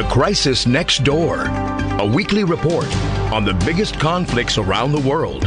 The Crisis Next Door, a weekly report on the biggest conflicts around the world.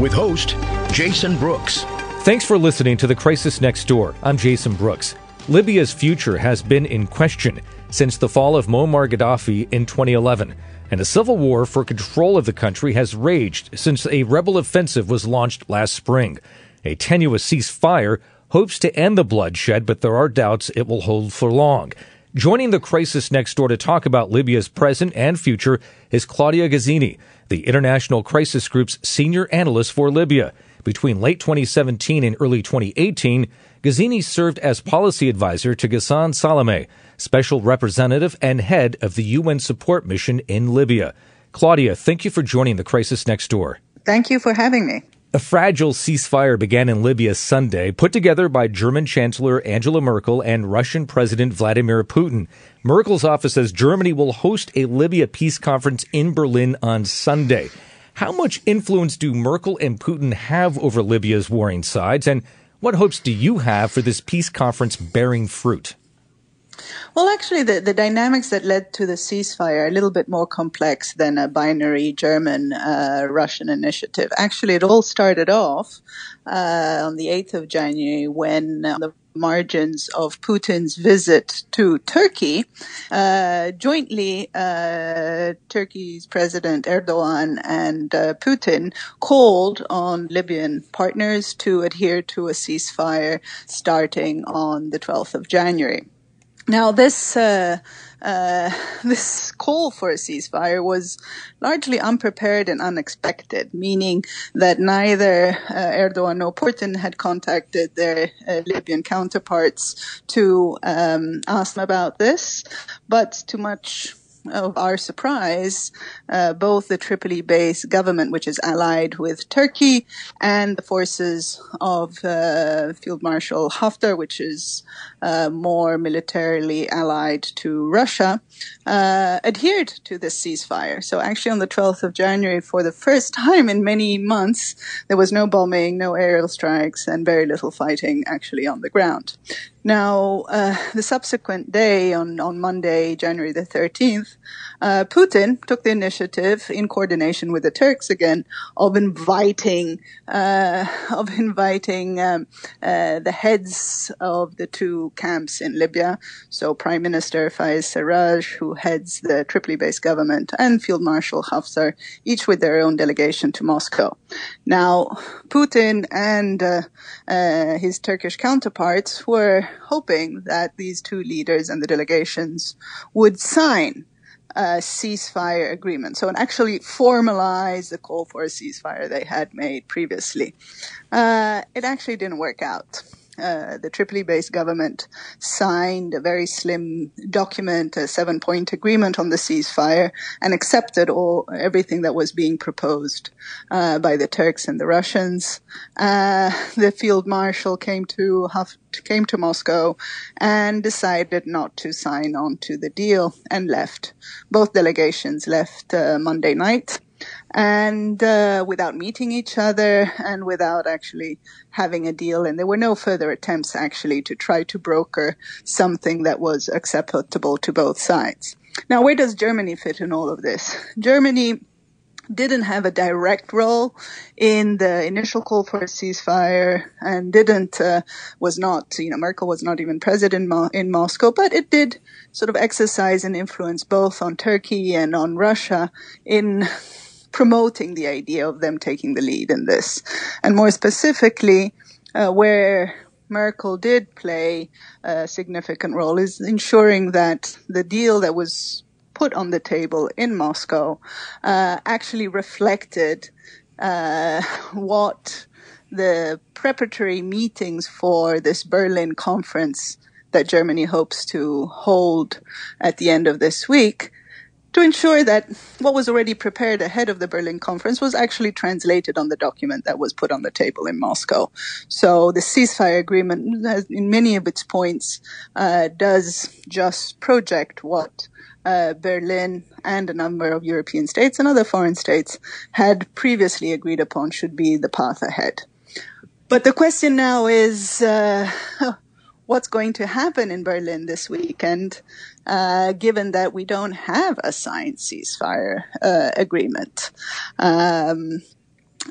With host Jason Brooks. Thanks for listening to The Crisis Next Door. I'm Jason Brooks. Libya's future has been in question since the fall of Muammar Gaddafi in 2011, and a civil war for control of the country has raged since a rebel offensive was launched last spring. A tenuous ceasefire hopes to end the bloodshed, but there are doubts it will hold for long. Joining the crisis next door to talk about Libya's present and future is Claudia Gazzini, the International Crisis Group's senior analyst for Libya. Between late 2017 and early 2018, Gazzini served as policy advisor to Ghassan Salameh, special representative and head of the UN support mission in Libya. Claudia, thank you for joining the Crisis Next Door. Thank you for having me. A fragile ceasefire began in Libya Sunday, put together by German Chancellor Angela Merkel and Russian President Vladimir Putin. Merkel's office says Germany will host a Libya peace conference in Berlin on Sunday. How much influence do Merkel and Putin have over Libya's warring sides, and what hopes do you have for this peace conference bearing fruit? Well, actually, the, the dynamics that led to the ceasefire are a little bit more complex than a binary German uh, Russian initiative. Actually, it all started off uh, on the 8th of January when uh, the margins of Putin's visit to Turkey, uh, jointly, uh, Turkey's President Erdogan and uh, Putin called on Libyan partners to adhere to a ceasefire starting on the 12th of January. Now, this uh, uh, this call for a ceasefire was largely unprepared and unexpected, meaning that neither uh, Erdogan nor Putin had contacted their uh, Libyan counterparts to um, ask them about this, but to much of our surprise, uh, both the Tripoli-based government, which is allied with Turkey, and the forces of uh, Field Marshal Haftar, which is uh, more militarily allied to Russia, uh, adhered to this ceasefire. So actually, on the 12th of January, for the first time in many months, there was no bombing, no aerial strikes, and very little fighting actually on the ground. Now, uh, the subsequent day, on, on Monday, January the 13th, uh, Putin took the initiative in coordination with the Turks again of inviting, uh, of inviting um, uh, the heads of the two camps in Libya. So Prime Minister Fayez Sarraj, who heads the Tripoli-based government, and Field Marshal Haftar, each with their own delegation to Moscow. Now, Putin and uh, uh, his Turkish counterparts were hoping that these two leaders and the delegations would sign a ceasefire agreement. So, and actually formalize the call for a ceasefire they had made previously. Uh, it actually didn't work out. Uh, the Tripoli-based government signed a very slim document, a seven-point agreement on the ceasefire, and accepted all everything that was being proposed uh, by the Turks and the Russians. Uh, the field marshal came to came to Moscow and decided not to sign on to the deal and left. Both delegations left uh, Monday night and uh, without meeting each other and without actually having a deal. And there were no further attempts actually to try to broker something that was acceptable to both sides. Now, where does Germany fit in all of this? Germany didn't have a direct role in the initial call for a ceasefire and didn't uh, was not you know Merkel was not even president in Moscow but it did sort of exercise an influence both on Turkey and on Russia in promoting the idea of them taking the lead in this. And more specifically, uh, where Merkel did play a significant role is ensuring that the deal that was put on the table in Moscow uh, actually reflected uh, what the preparatory meetings for this Berlin conference that Germany hopes to hold at the end of this week to ensure that what was already prepared ahead of the Berlin conference was actually translated on the document that was put on the table in Moscow. So the ceasefire agreement, in many of its points, uh, does just project what uh, Berlin and a number of European states and other foreign states had previously agreed upon should be the path ahead. But the question now is, uh, what's going to happen in Berlin this weekend, uh, given that we don't have a signed ceasefire uh, agreement. Um,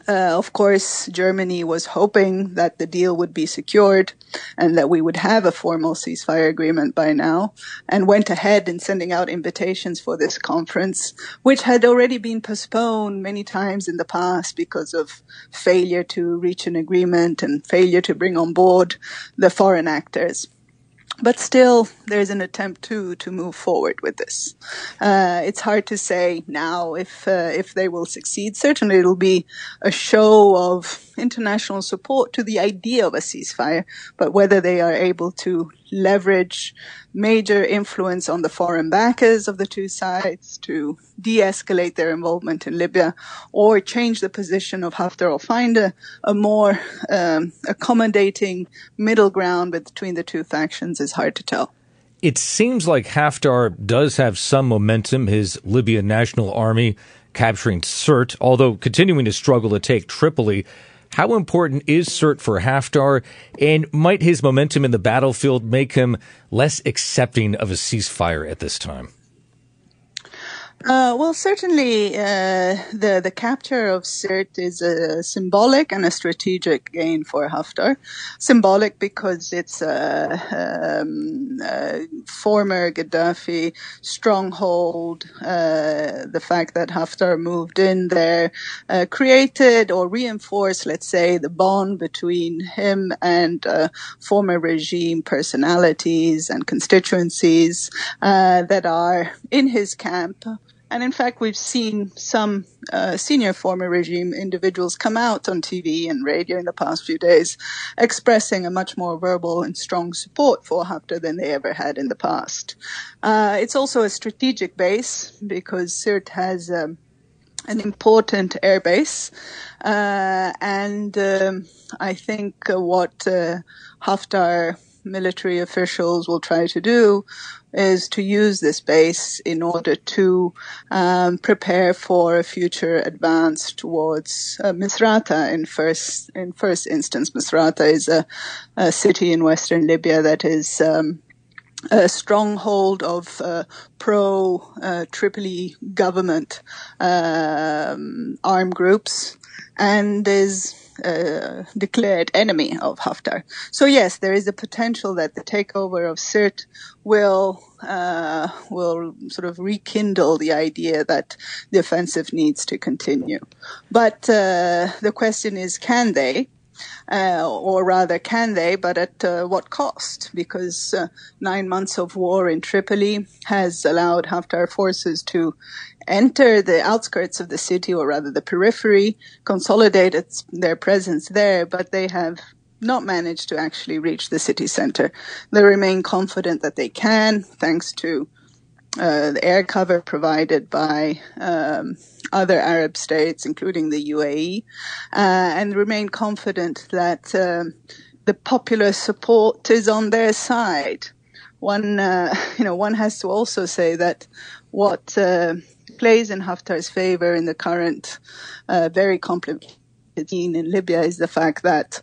uh, of course, Germany was hoping that the deal would be secured and that we would have a formal ceasefire agreement by now, and went ahead in sending out invitations for this conference, which had already been postponed many times in the past because of failure to reach an agreement and failure to bring on board the foreign actors but still, there's an attempt to to move forward with this. Uh, it's hard to say now if uh, if they will succeed. Certainly, it'll be a show of international support to the idea of a ceasefire, but whether they are able to leverage major influence on the foreign backers of the two sides to de-escalate their involvement in Libya or change the position of Haftar or find a, a more um, accommodating middle ground between the two factions is hard to tell. It seems like Haftar does have some momentum, his Libyan National Army capturing Sirte, although continuing to struggle to take Tripoli. How important is Sirte for Haftar, and might his momentum in the battlefield make him less accepting of a ceasefire at this time? Uh, well, certainly uh, the the capture of Sirte is a symbolic and a strategic gain for Haftar. Symbolic because it's a, um, a former Gaddafi stronghold. Uh, the fact that Haftar moved in there uh, created or reinforced, let's say, the bond between him and uh, former regime personalities and constituencies uh, that are in his camp and in fact, we've seen some uh, senior former regime individuals come out on TV and radio in the past few days expressing a much more verbal and strong support for Haftar than they ever had in the past. Uh, it's also a strategic base because Sirte has um, an important air base. Uh, and um, I think what uh, Haftar military officials will try to do is to use this base in order to um, prepare for a future advance towards uh, Misrata. In first, in first instance, Misrata is a, a city in western Libya that is. Um, a stronghold of uh, pro uh, Tripoli government um, armed groups and is uh, declared enemy of Haftar. So yes, there is a potential that the takeover of Sirte will uh, will sort of rekindle the idea that the offensive needs to continue. But uh, the question is, can they? Uh, or rather, can they? But at uh, what cost? Because uh, nine months of war in Tripoli has allowed Haftar forces to enter the outskirts of the city, or rather the periphery, consolidate their presence there, but they have not managed to actually reach the city center. They remain confident that they can, thanks to uh, the air cover provided by um, other Arab states, including the UAE, uh, and remain confident that um, the popular support is on their side. One, uh, you know, one has to also say that what uh, plays in Haftar's favor in the current uh, very complicated scene in Libya is the fact that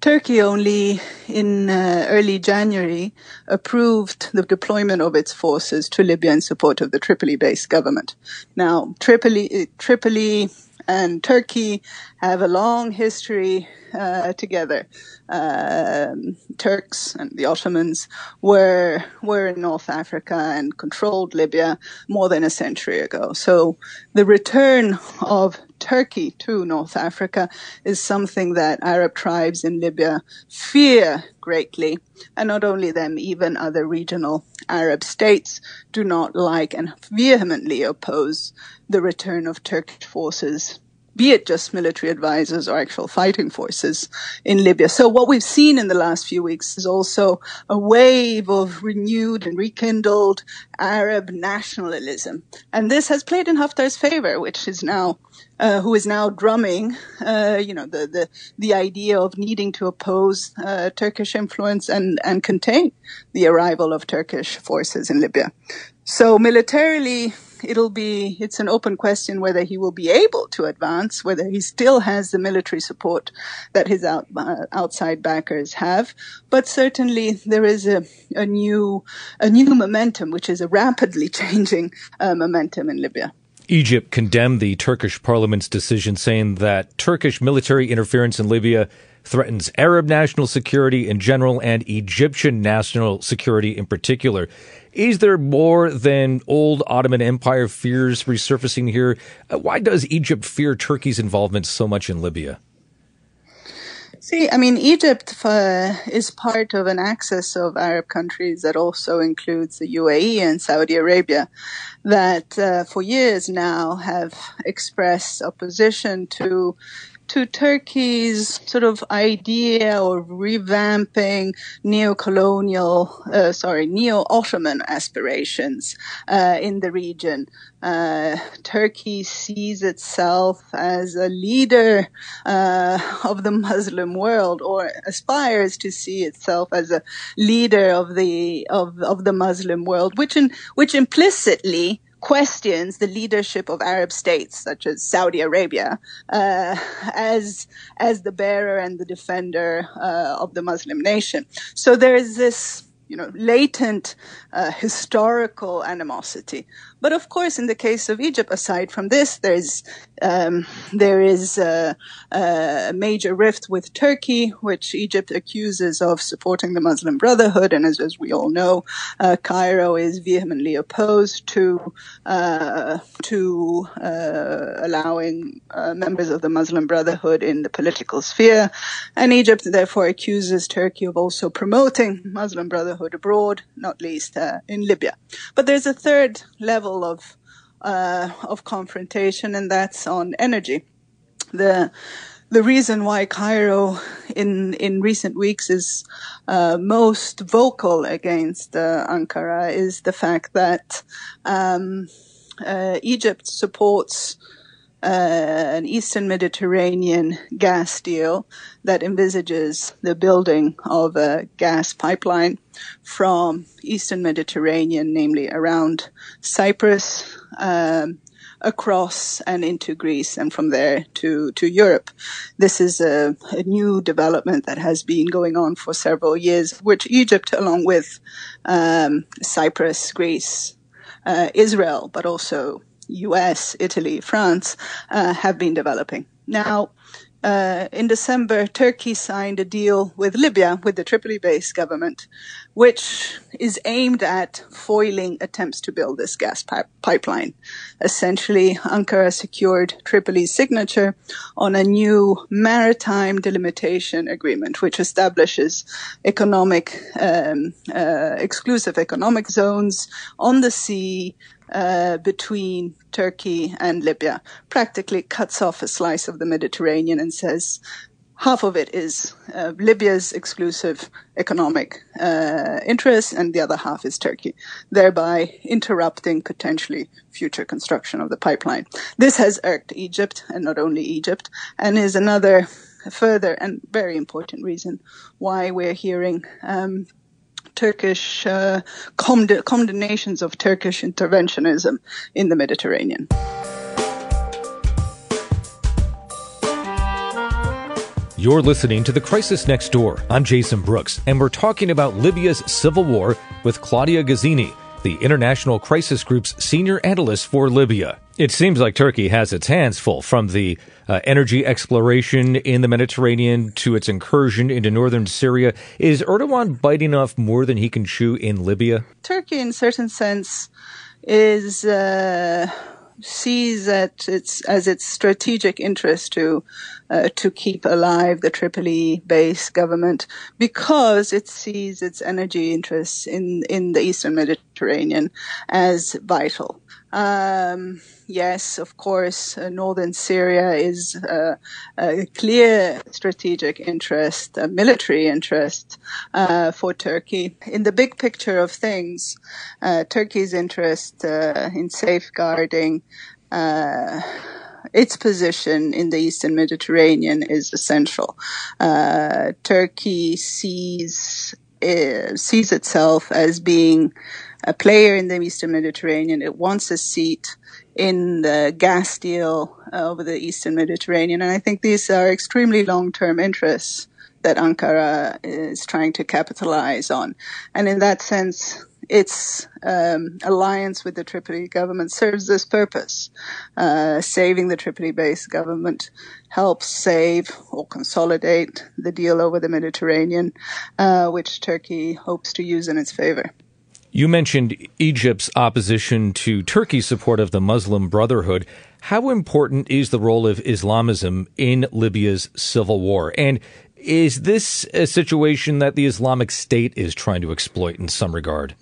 Turkey only in uh, early January approved the deployment of its forces to Libya in support of the Tripoli-based government. Now, Tripoli, Tripoli and Turkey have a long history uh, together. Um, Turks and the Ottomans were were in North Africa and controlled Libya more than a century ago. So the return of Turkey to North Africa is something that Arab tribes in Libya fear greatly. And not only them, even other regional Arab states do not like and vehemently oppose the return of Turkish forces be it just military advisors or actual fighting forces in Libya. So what we've seen in the last few weeks is also a wave of renewed and rekindled Arab nationalism. And this has played in Haftar's favor, which is now uh, who is now drumming, uh, you know, the, the, the idea of needing to oppose uh, Turkish influence and, and contain the arrival of Turkish forces in Libya. So militarily, it'll be, it's an open question whether he will be able to advance, whether he still has the military support that his out, uh, outside backers have. But certainly there is a, a new, a new momentum, which is a rapidly changing uh, momentum in Libya. Egypt condemned the Turkish parliament's decision, saying that Turkish military interference in Libya threatens Arab national security in general and Egyptian national security in particular. Is there more than old Ottoman Empire fears resurfacing here? Uh, why does Egypt fear Turkey's involvement so much in Libya? See, I mean, Egypt uh, is part of an axis of Arab countries that also includes the UAE and Saudi Arabia that uh, for years now have expressed opposition to to Turkey's sort of idea of revamping neo-colonial, uh, sorry, neo-Ottoman aspirations uh, in the region. Uh, Turkey sees itself as a leader uh, of the Muslim world, or aspires to see itself as a leader of the of of the Muslim world, which in, which implicitly questions the leadership of Arab states such as Saudi Arabia uh, as as the bearer and the defender uh, of the Muslim nation. So there is this you know latent uh, historical animosity but of course, in the case of Egypt, aside from this, there's um, there is a, a, major rift with Turkey, which Egypt accuses of supporting the Muslim Brotherhood, and as, as we all know, uh, Cairo is vehemently opposed to uh, to uh, allowing uh, members of the Muslim Brotherhood in the political sphere, and Egypt therefore accuses Turkey of also promoting Muslim Brotherhood abroad, not least uh, in Libya. But there's a third level level of uh, of confrontation, and that's on energy. The the reason why Cairo in in recent weeks is uh, most vocal against uh, Ankara is the fact that um, uh, Egypt supports uh, an Eastern Mediterranean gas deal that envisages the building of a gas pipeline from Eastern Mediterranean, namely around Cyprus, um, across and into Greece and from there to, to Europe. This is a, a, new development that has been going on for several years, which Egypt, along with um, Cyprus, Greece, uh, Israel, but also US, Italy, France uh, have been developing. Now, uh, in December, Turkey signed a deal with Libya, with the Tripoli-based government, which is aimed at foiling attempts to build this gas pi- pipeline. Essentially, Ankara secured Tripoli's signature on a new maritime delimitation agreement, which establishes economic, um, uh, exclusive economic zones on the sea uh, between Turkey and Libya, practically cuts off a slice of the Mediterranean and says half of it is uh, Libya's exclusive economic uh, interest, and the other half is Turkey, thereby interrupting potentially future construction of the pipeline. This has irked Egypt, and not only Egypt, and is another further and very important reason why we're hearing um, Turkish uh, condemnations of Turkish interventionism in the Mediterranean. You're listening to The Crisis Next Door. I'm Jason Brooks, and we're talking about Libya's civil war with Claudia Gazzini, the International Crisis Group's senior analyst for Libya. It seems like Turkey has its hands full from the uh, energy exploration in the Mediterranean to its incursion into northern Syria. Is Erdogan biting off more than he can chew in Libya? Turkey, in certain sense, is. Uh sees that it's as its strategic interest to uh, to keep alive the Tripoli based government because it sees its energy interests in, in the Eastern Mediterranean as vital. Um, yes, of course, uh, northern Syria is uh, a clear strategic interest, a military interest uh, for Turkey. In the big picture of things, uh, Turkey's interest uh, in safeguarding uh, its position in the Eastern Mediterranean is essential. Turkey sees sees itself as being a player in the Eastern Mediterranean. It wants a seat in the gas deal uh, over the Eastern Mediterranean. And I think these are extremely long-term interests that Ankara is trying to capitalize on. And in that sense, its um, alliance with the Tripoli government serves this purpose. Uh, saving the Tripoli-based government helps save or consolidate the deal over the Mediterranean, uh, which Turkey hopes to use in its favor. You mentioned Egypt's opposition to Turkey's support of the Muslim Brotherhood. How important is the role of Islamism in Libya's civil war? And is this a situation that the Islamic State is trying to exploit in some regard?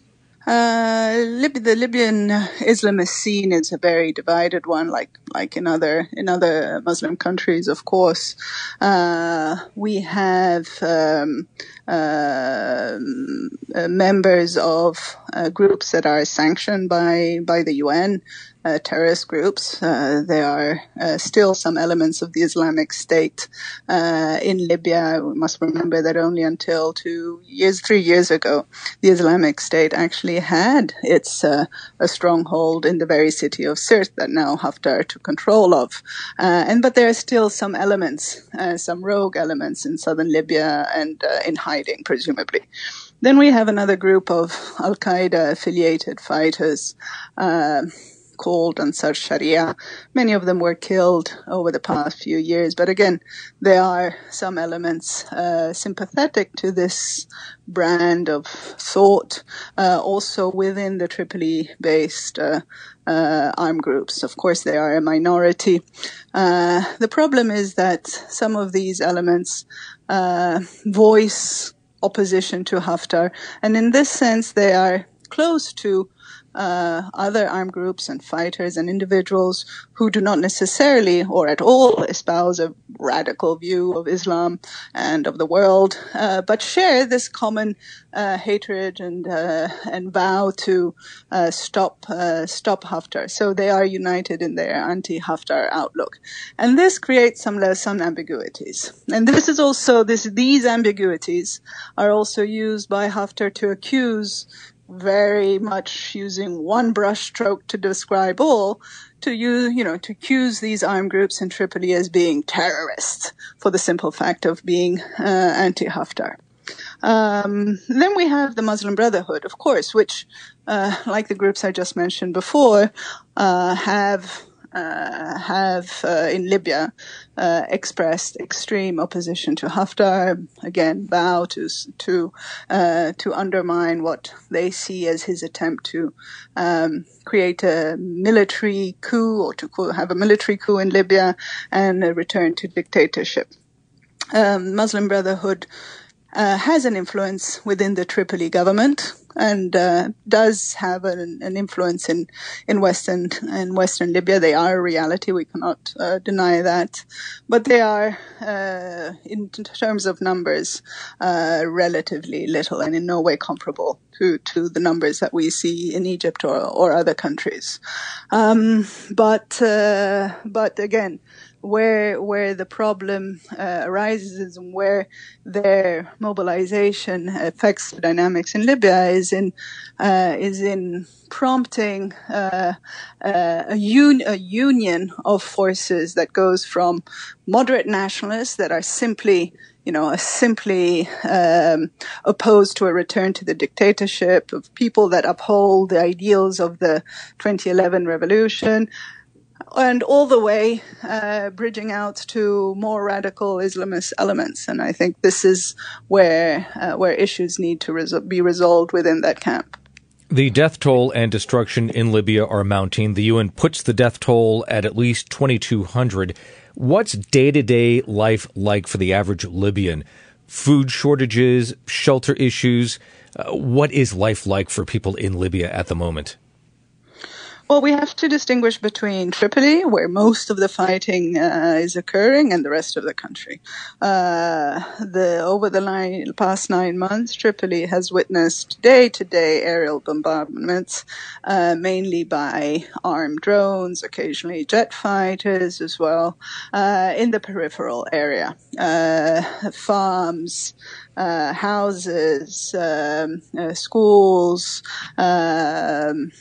Uh, Lib- the Libyan Islamist scene is a very divided one, like like in other in other Muslim countries. Of course, uh, we have um, uh, members of uh, groups that are sanctioned by by the UN uh, terrorist groups. Uh, there are uh, still some elements of the Islamic State uh, in Libya. We must remember that only until two years, three years ago, the Islamic State actually had its uh, a stronghold in the very city of Sirte that now Haftar control of. Uh, and but there are still some elements, uh, some rogue elements in southern Libya and uh, in hiding, presumably. Then we have another group of Al Qaeda affiliated fighters. Uh, Called Ansar Sharia. Many of them were killed over the past few years, but again, there are some elements uh, sympathetic to this brand of thought, uh, also within the Tripoli-based uh, uh, armed groups. Of course, they are a minority. Uh, the problem is that some of these elements uh, voice opposition to Haftar, and in this sense, they are close to uh, other armed groups and fighters and individuals who do not necessarily or at all espouse a radical view of Islam and of the world, uh, but share this common uh, hatred and uh, and vow to uh, stop uh, stop Haftar. So they are united in their anti-Haftar outlook, and this creates some some ambiguities. And this is also this these ambiguities are also used by Haftar to accuse very much using one brushstroke to describe all, to use, you know, to accuse these armed groups in Tripoli as being terrorists for the simple fact of being uh, anti-Haftar. Um, then we have the Muslim Brotherhood, of course, which, uh, like the groups I just mentioned before, uh, have have uh, in Libya uh, expressed extreme opposition to Haftar. Again, vow to to uh, to undermine what they see as his attempt to um, create a military coup or to have a military coup in Libya and a return to dictatorship. Um, Muslim Brotherhood uh, has an influence within the Tripoli government and uh, does have an, an, influence in in western in western Libya. They are a reality; we cannot uh, deny that. But they are, uh, in terms of numbers, uh, relatively little, and in no way comparable to to the numbers that we see in Egypt or or other countries. Um, but uh, but again where where the problem uh, arises and where their mobilization affects the dynamics in Libya is in uh, is in prompting uh, uh a, un- a union of forces that goes from moderate nationalists that are simply you know, simply um, opposed to a return to the dictatorship, of people that uphold the ideals of the 2011 revolution, and all the way uh, bridging out to more radical Islamist elements. And I think this is where uh, where issues need to be resolved within that camp. The death toll and destruction in Libya are mounting. The UN puts the death toll at at least 2,200. What's day to day life like for the average Libyan? Food shortages, shelter issues. Uh, what is life like for people in Libya at the moment? Well, we have to distinguish between Tripoli, where most of the fighting uh, is occurring, and the rest of the country. Uh, the over the nine, past nine months, Tripoli has witnessed day-to-day aerial bombardments, uh, mainly by armed drones, occasionally jet fighters as well, uh, in the peripheral area. Uh, farms, uh, houses, um, uh, schools, um,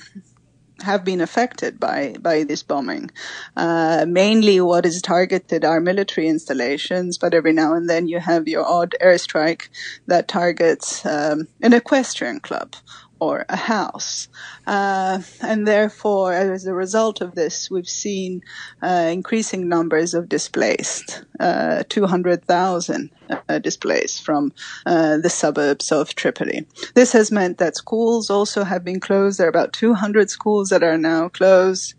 have been affected by by this bombing. Uh, mainly, what is targeted are military installations, but every now and then you have your odd airstrike that targets um, an equestrian club or a house. Uh, and therefore, as a result of this, we've seen uh, increasing numbers of displaced, uh, 200,000 uh, displaced from uh, the suburbs of Tripoli. This has meant that schools also have been closed. There are about 200 schools that are now closed,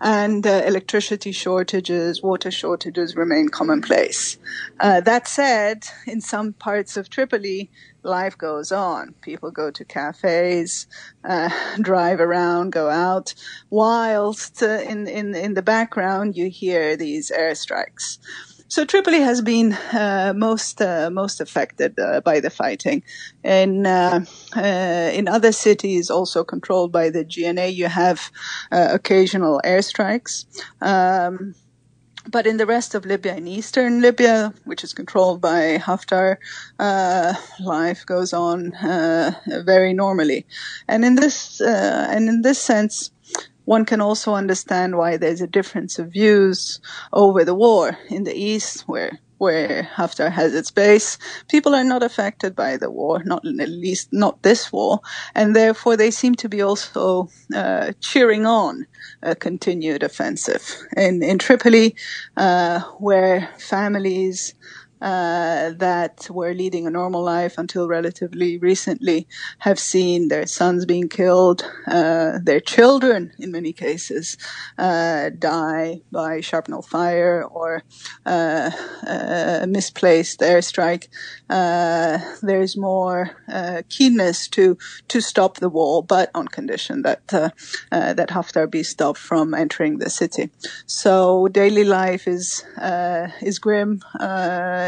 and uh, electricity shortages, water shortages remain commonplace. that said, in some parts of Tripoli, life goes on. People go to cafes, uh, drive around, go out, whilst uh, in, in, in the background you hear these airstrikes. So Tripoli has been uh, most uh, most affected uh, by the fighting. In uh, in other cities, also controlled by the GNA, you have occasional airstrikes. Um, but in the rest of Libya, in eastern Libya, which is controlled by Haftar, uh, life goes on uh, very normally. And in this, uh, and in this sense, one can also understand why there's a difference of views over the war in the east, where where Haftar has its base, people are not affected by the war, not at least not this war, and therefore they seem to be also uh, cheering on a continued offensive. In in Tripoli, uh, where families uh, that were leading a normal life until relatively recently have seen their sons being killed, uh, their children, in many cases, uh, die by shrapnel fire or uh, uh, misplaced airstrike. There's more keenness to to stop the wall, but on condition that that Haftar be stopped from entering the city. So daily life is is grim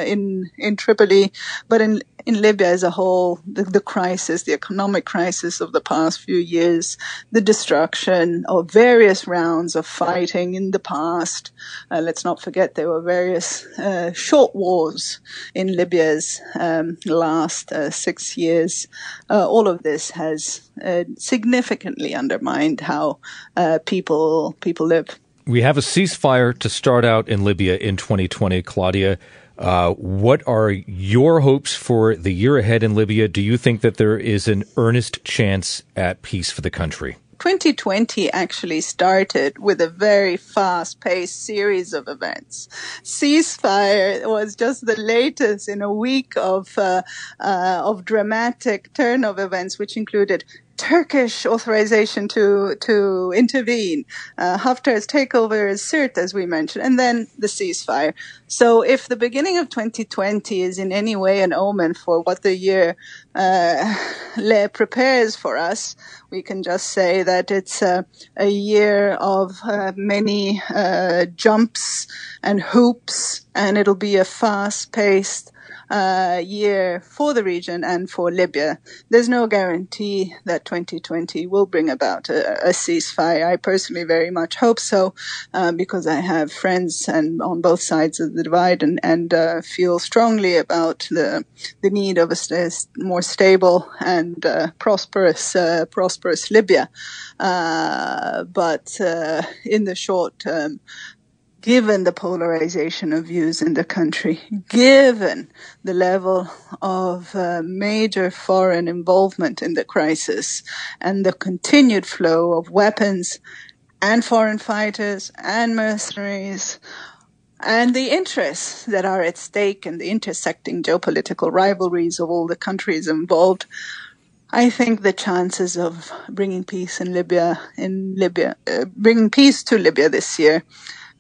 in in Tripoli, but in in Libya as a whole, the, the, crisis, the economic crisis of the past few years, the destruction of various rounds of fighting in the past. Uh, let's not forget there were various uh, short wars in Libya's um, last uh, six years. Uh, all of this has uh, significantly undermined how uh, people people live. We have a ceasefire to start out in Libya in 2020, Claudia. Uh, what are your hopes for the year ahead in Libya? Do you think that there is an earnest chance at peace for the country? 2020 actually started with a very fast paced series of events. Ceasefire was just the latest in a week of, uh, uh, of dramatic turn of events, which included Turkish authorization to to intervene, uh, Haftar's takeover is Sirte, as we mentioned, and then the ceasefire. So, if the beginning of 2020 is in any way an omen for what the year uh, prepares for us, we can just say that it's a, a year of uh, many uh, jumps and hoops, and it'll be a fast-paced uh, year for the region and for Libya. There's no guarantee that 2020 will bring about a, a ceasefire. I personally very much hope so, uh, because I have friends and on both sides of the divide and, and uh, feel strongly about the the need of a st- more stable and uh, prosperous uh, prosperous Libya. Uh, but in the short term, given the polarization of views in the country, given the level of uh, major foreign involvement in the crisis and the continued flow of weapons and foreign fighters and mercenaries and the interests that are at stake and the intersecting geopolitical rivalries of all the countries involved, I think the chances of bringing peace in Libya, in Libya, uh, bringing peace to Libya this year,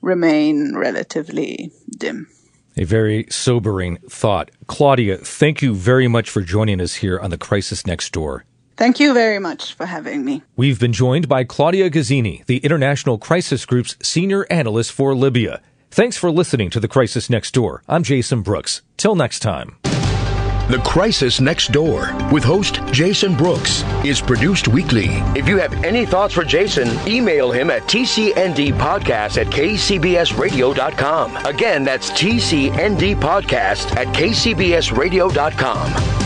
remain relatively dim. A very sobering thought. Claudia, thank you very much for joining us here on The Crisis Next Door. Thank you very much for having me. We've been joined by Claudia Gazzini, the International Crisis Group's senior analyst for Libya. Thanks for listening to The Crisis Next Door. I'm Jason Brooks. Till next time. The Crisis Next Door with host Jason Brooks is produced weekly. If you have any thoughts for Jason, email him at tcndpodcast at kcbsradio.com. Again, that's tcndpodcast at kcbsradio.com.